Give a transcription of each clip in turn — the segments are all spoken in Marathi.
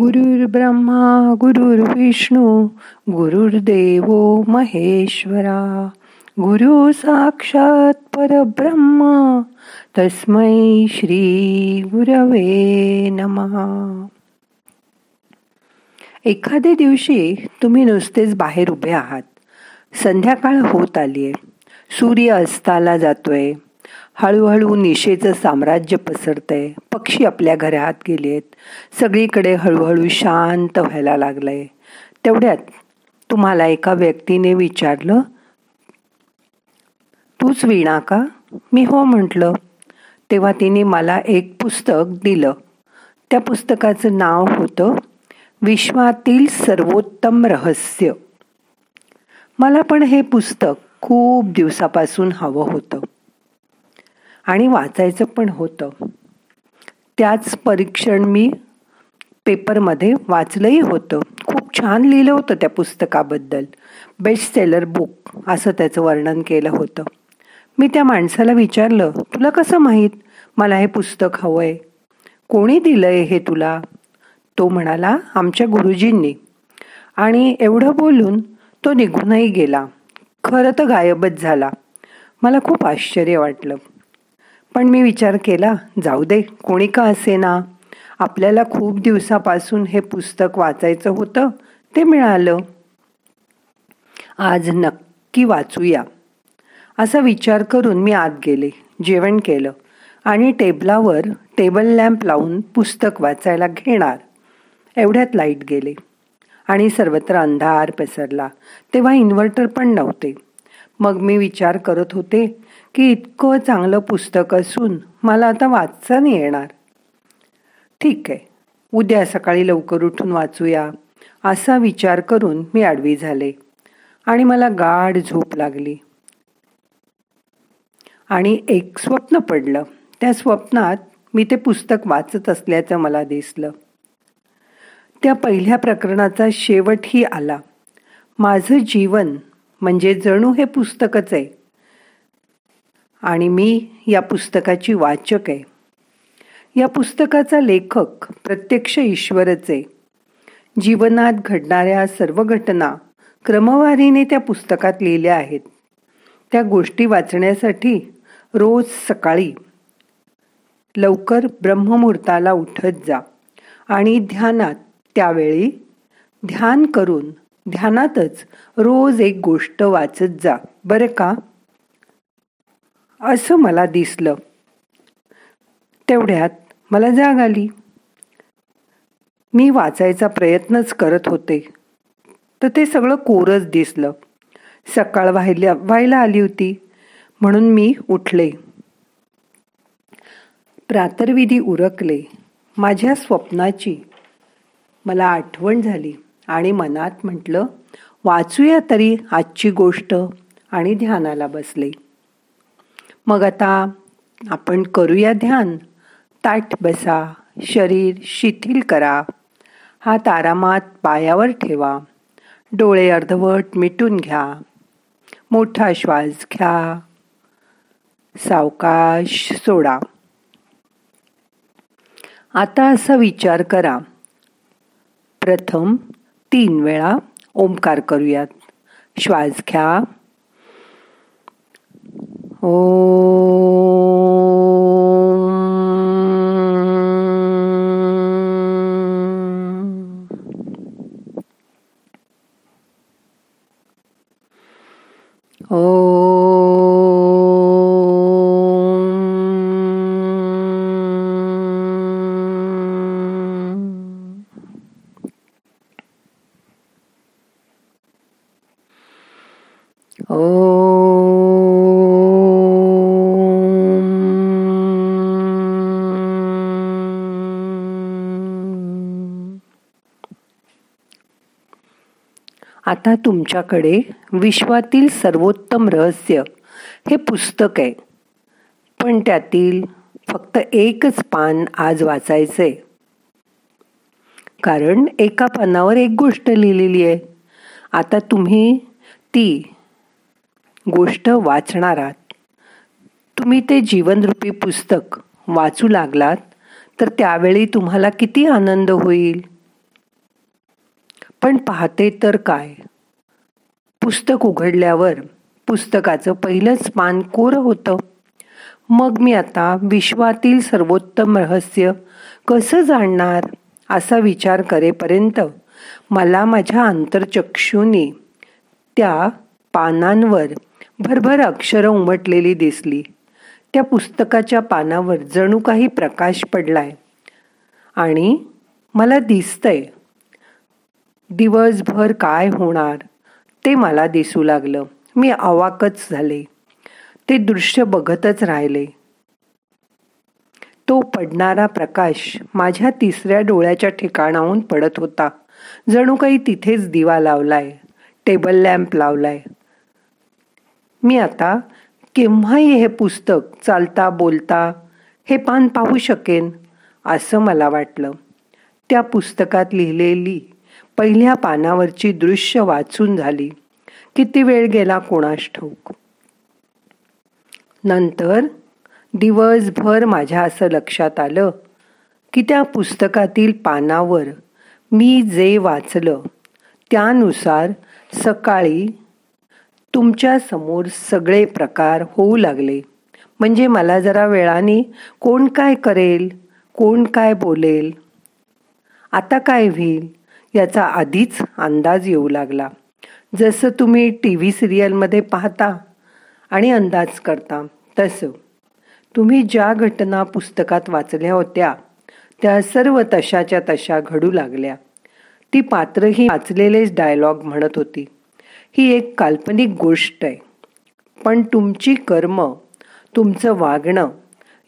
गुरुर् ब्रह्मा गुरुर्विष्णू गुरुर्देव महेश्वरा. गुरु साक्षात परब्रह्मा तस्मै श्री गुरवे नमहा एखाद्या दिवशी तुम्ही नुसतेच बाहेर उभे आहात. संध्याकाळ होत आलीये. सूर्य अस्ताला जातोय. हळूहळू निशेचं साम्राज्य पसरतंय. पक्षी आपल्या घरात गेले आहेत सगळीकडे हळूहळू शांत व्हायला लागलंय. तेवढ्यात तुम्हाला एका व्यक्तीने विचारलं तूच वीणा का? मी हो म्हटलं. तेव्हा तिने मला एक पुस्तक दिलं. त्या पुस्तकाचं नाव होतं विश्वातील सर्वोत्तम रहस्य. मला पण हे पुस्तक खूप दिवसापासून हवं होतं. आणि वाचायचं पण होतं. त्याच परीक्षण मी पेपरमध्ये वाचलंही होतं. खूप छान लिहिलं होतं त्या पुस्तकाबद्दल. बेस्ट सेलर बुक असं त्याचं वर्णन केलं होतं. मी त्या माणसाला विचारलं तुला कसं माहीत? मला हे पुस्तक हवं आहे कोणी दिलंय हे तुला? तो म्हणाला आमच्या गुरुजींनी. आणि एवढं बोलून तो निघूनही गेला. खरं तर गायबच झाला. मला खूप आश्चर्य वाटलं. पण मी विचार केला जाऊ दे कोणी का असे ना आपल्याला खूप दिवसापासून हे पुस्तक वाचायचं होतं ते मिळालं. आज नक्की वाचूया. असा विचार करून मी आत गेले जेवण केलं आणि टेबलावर टेबल लॅम्प लावून पुस्तक वाचायला घेणार. एवढ्यात लाइट गेले आणि सर्वत्र अंधार पसरला. तेव्हा इन्व्हर्टर पण नव्हते. मग मी विचार करत होते की इतकं चांगलं पुस्तक असून मला आता वाचता नाही येणार. ठीक आहे उद्या सकाळी लवकर उठून वाचूया असा विचार करून मी आडवी झाले आणि मला गाढ झोप लागली. आणि एक स्वप्न पडलं. त्या स्वप्नात मी ते पुस्तक वाचत असल्याचं मला दिसलं. त्या पहिल्या प्रकरणाचा शेवटही आला. माझं जीवन म्हणजे जणू हे पुस्तकच आहे आणि मी या पुस्तकाची वाचक आहे. या पुस्तकाचा लेखक प्रत्यक्ष ईश्वरच आहे. जीवनात घडणाऱ्या सर्व घटना क्रमवारीने त्या पुस्तकात लिहिल्या आहेत. त्या गोष्टी वाचण्यासाठी रोज सकाळी लवकर ब्रह्ममुहूर्ताला उठत जा आणि ध्यानात त्यावेळी ध्यान करून ध्यानातच रोज एक गोष्ट वाचत जा. बरं का? असं मला दिसलं. तेवढ्यात मला जाग आली. मी वाचायचा प्रयत्नच करत होते. तर ते सगळं कोरच दिसलं. सकाळ व्हायला व्हायला आली होती. म्हणून मी उठले. प्रातर्विधी उरकले. माझ्या स्वप्नाची मला आठवण झाली आणि मनात म्हटलं वाचूया तरी आजची गोष्ट आणि ध्यानाला बसले. मग आता आपण करूया ध्यान. ताट बसा शरीर शिथिल करा. हात आरामात पायावर ठेवा. डोळे अर्धवट मिटून घ्या. मोठा श्वास घ्या. सावकाश सोडा. आता असा विचार करा. प्रथम तीन वेळा ओंकार करूयात. श्वास घ्या. Oh. आता तुमच्याकडे विश्वातील सर्वोत्तम रहस्य हे पुस्तक आहे. पण त्यातील फक्त एकच पान आज वाचायचंय. कारण एका पानावर एक गोष्ट लिहिलेली आहे. आता तुम्ही ती गोष्ट वाचणार आहात. तुम्ही ते जीवनरूपी पुस्तक वाचू लागलात तर त्यावेळी तुम्हाला किती आनंद होईल? पण पाहते तर काय? पुस्तक उघडल्यावर पुस्तकाचं पहिलंच पान कोरं होतं. मग मी आता विश्वातील सर्वोत्तम रहस्य कसं जाणणार असा विचार करेपर्यंत मला माझ्या आंतरचक्षुनी त्या पानांवर भरभर अक्षरं उमटलेली दिसली. त्या पुस्तकाच्या पानावर जणू काही प्रकाश पडलाय. आणि मला दिसतंय दिवसभर काय होणार? ते मला दिसू लागलं. मी अवाकच झाले. ते दृश्य बघतच राहिले. तो पडणारा प्रकाश माझ्या तिसऱ्या डोळ्याच्या ठिकाणाहून पडत होता. जणू काही तिथेच दिवा लावलाय टेबल लॅम्प लावलाय. मी आता केव्हाही हे पुस्तक चालता बोलता हे पान पाहू शकेन असं मला वाटलं. त्या पुस्तकात लिहिलेली पहिल्या पानावरची दृश्य वाचून झाली. किती वेळ गेला कोणास ठाऊक? नंतर दिवसभर माझ्या असं लक्षात आलं की त्या पुस्तकातील पानावर मी जे वाचलं त्यानुसार सकाळी तुमच्यासमोर सगळे प्रकार होऊ लागले. म्हणजे मला जरा वेळाने कोण काय करेल कोण काय बोलेल? आता काय होईल? याचा आधीच अंदाज येऊ लागला. जसं तुम्ही टी व्ही सिरियलमध्ये पाहता आणि अंदाज करता तसं. तुम्ही ज्या घटना पुस्तकात वाचल्या होत्या त्या सर्व तशाच्या तशा घडू लागल्या. ती पात्रही वाचलेलेच डायलॉग म्हणत होती. ही एक काल्पनिक गोष्ट आहे. पण तुमची कर्म तुमचं वागणं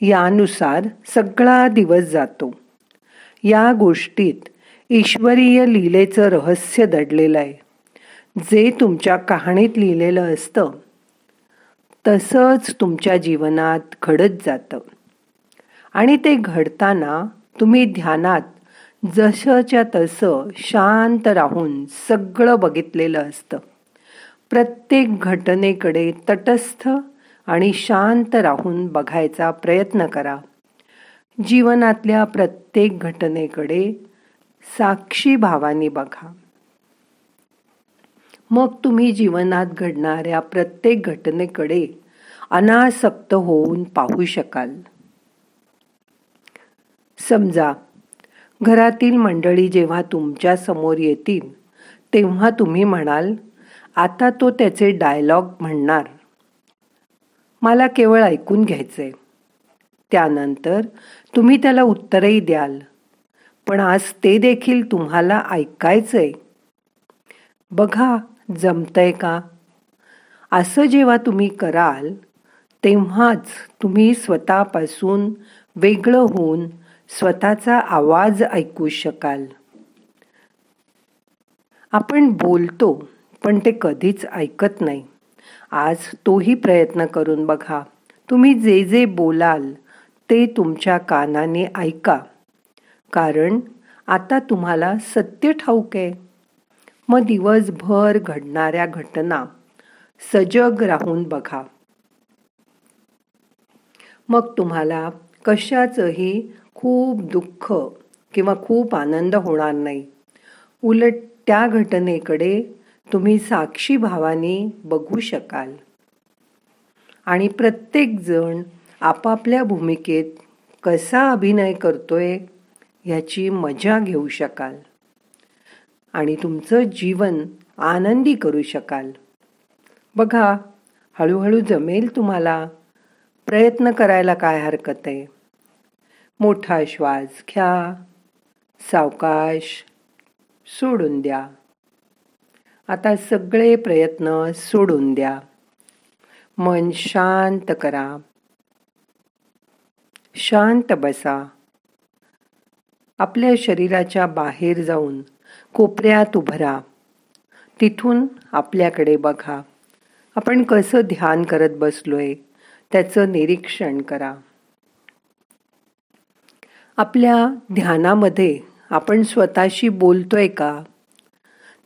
यानुसार सगळा दिवस जातो. या गोष्टीत ईश्वरीय लीलेचं रहस्य दडलेलं आहे. जे तुमच्या कहाणीत लिहिलेलं असतं तसंच तुमच्या जीवनात घडत जातं. आणि ते घडताना तुम्ही ध्यानात जसंच्या तसं शांत राहून सगळं बघितलेलं असतं. प्रत्येक घटनेकडे तटस्थ आणि शांत राहून बघायचा प्रयत्न करा. जीवनातल्या प्रत्येक घटनेकडे साक्षी भावाने बघा. मग तुम्ही जीवनात घडणाऱ्या प्रत्येक घटनेकडे अनासक्त होऊन पाहू शकाल. समजा घरातील मंडळी जेव्हा तुमच्यासमोर येतील तेव्हा तुम्ही म्हणाल आता तो त्याचे डायलॉग म्हणणार. मला केवळ ऐकून घ्यायचंय. त्यानंतर तुम्ही त्याला उत्तरही द्याल. पण आज ते देखील तुम्हाला ऐकायचंय. बघा जमतंय का? असं जेव्हा तुम्ही कराल तेव्हाच तुम्ही स्वतःपासून वेगळं होऊन स्वतःचा आवाज ऐकू शकाल. आपण बोलतो पण ते कधीच ऐकत नाही. आज तोही प्रयत्न करून बघा. तुम्ही जे जे बोलाल ते तुमच्या कानाने ऐका. कारण आता तुम्हाला सत्य ठाऊक आहे. मग दिवसभर घडणाऱ्या घटना सजग राहून बघा. मग तुम्हाला कशाचंही खूप दुःख किंवा खूप आनंद होणार नाही. उलट त्या घटनेकडे तुम्ही साक्षी भावाने बघू शकाल. आणि प्रत्येकजण आपापल्या भूमिकेत कसा अभिनय करतोय ह्याची मजा घेऊ शकाल. आणि तुमचं जीवन आनंदी करू शकाल. बघा हळूहळू जमेल तुम्हाला. प्रयत्न करायला काय हरकत आहे? मोठा श्वास घ्या. सावकाश सोडून द्या. आता सगळे प्रयत्न सोडून द्या. मन शांत करा. शांत बसा. आपल्या शरीराच्या बाहेर जाऊन कोपऱ्यात उभरा. तिथून आपल्याकडे बघा. आपण कसं ध्यान करत बसलोय त्याचं निरीक्षण करा. आपल्या ध्यानामध्ये आपण स्वतःशी बोलतोय का?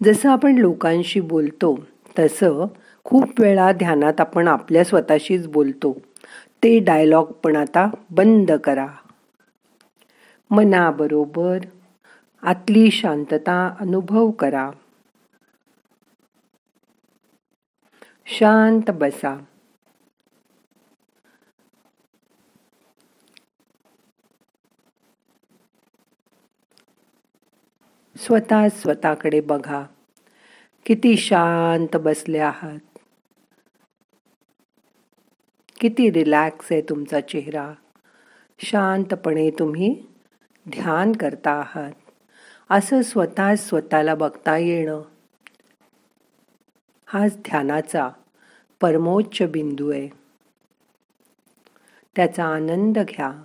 जसं आपण लोकांशी बोलतो तसं खूप वेळा ध्यानात आपण आपल्या स्वतःशीच बोलतो. ते डायलॉग पण आता बंद करा. मनाबरोबर आतली शांतता अनुभव करा. शांत बसा. स्वतः स्वतःकडे बघा. किती शांत बसले आहात. किती रिलॅक्स आहे तुमचा चेहरा. शांतपणे तुम्ही ध्यान करता आहात. असं स्वतः स्वतःला बघता येणं. हाच ध्यानाचा परमोच्च बिंदू आहे. त्याचा आनंद घ्या.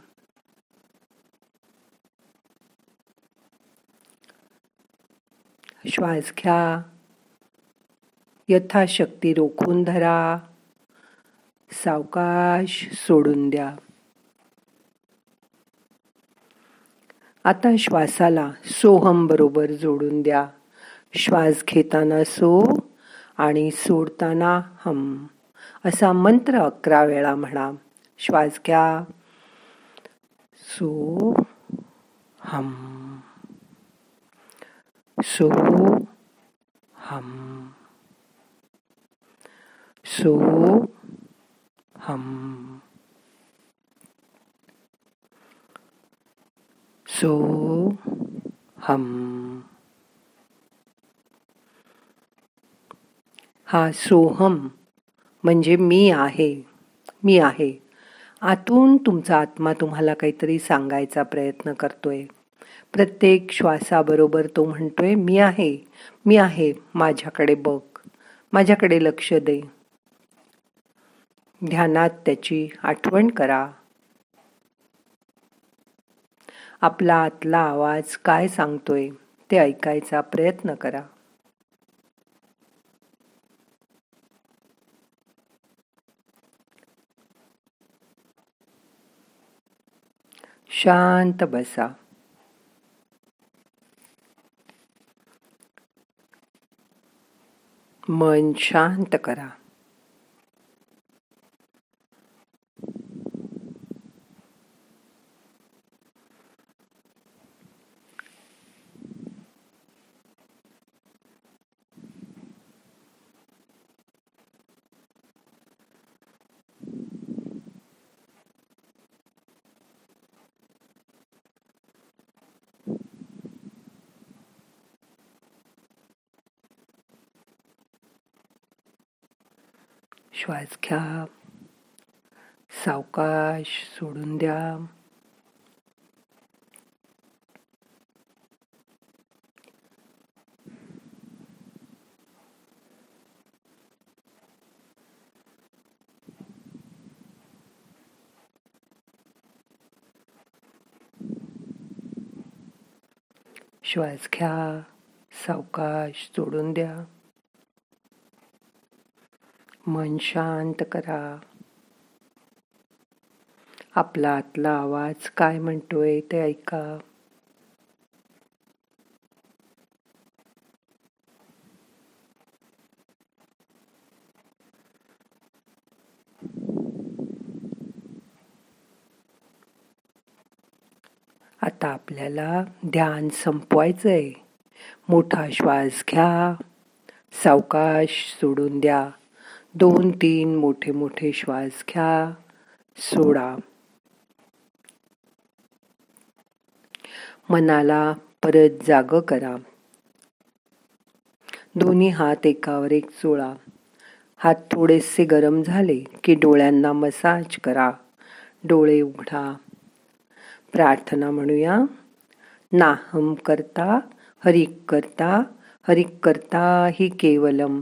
श्वास घ्या. यथाशक्ती रोखून धरा. सावकाश सोडून द्या. आता श्वासाला सोहम बरोबर जोडून द्या. श्वास घेताना सो आणि सोडताना हम. असा मंत्र अकरा वेळा म्हणा. श्वास घ्या. सो हम. सो हम. सो हम. सो हम। हा सोहम म्हणजे मी आहे मी आहे. आतून तुमचा आत्मा तुम्हाला काहीतरी सांगायचा प्रयत्न करतोय. प्रत्येक श्वासाबरोबर तो म्हणतोय मी आहे मी आहे माझ्याकडे बघ माझ्याकडे लक्ष दे. ध्यानात त्याची आठवण करा. आपला आतला आवाज काय सांगतोय ते ऐकायचा प्रयत्न करा. शांत बसा. मन शांत करा. श्वास घ्या. सावकाश सोडून द्या. श्वास घ्या. सावकाश सोडून द्या. मन शांत करा. आपला आतला आवाज काय म्हणतोय ते ऐका. आता आपल्याला ध्यान संपवायचंय. मोठा श्वास घ्या. सावकाश सोडून द्या. दोन तीन मोठे मोठे श्वास घ्या सोडा. मनाला परत जाग करा. दोन्ही हात एकावर एक चोळा हात थोडेसे गरम झाले की डोळ्यांना मसाज करा. डोळे उघडा. प्रार्थना म्हणूया. नाहम करता हरिक करता हरिक करता ही केवलम.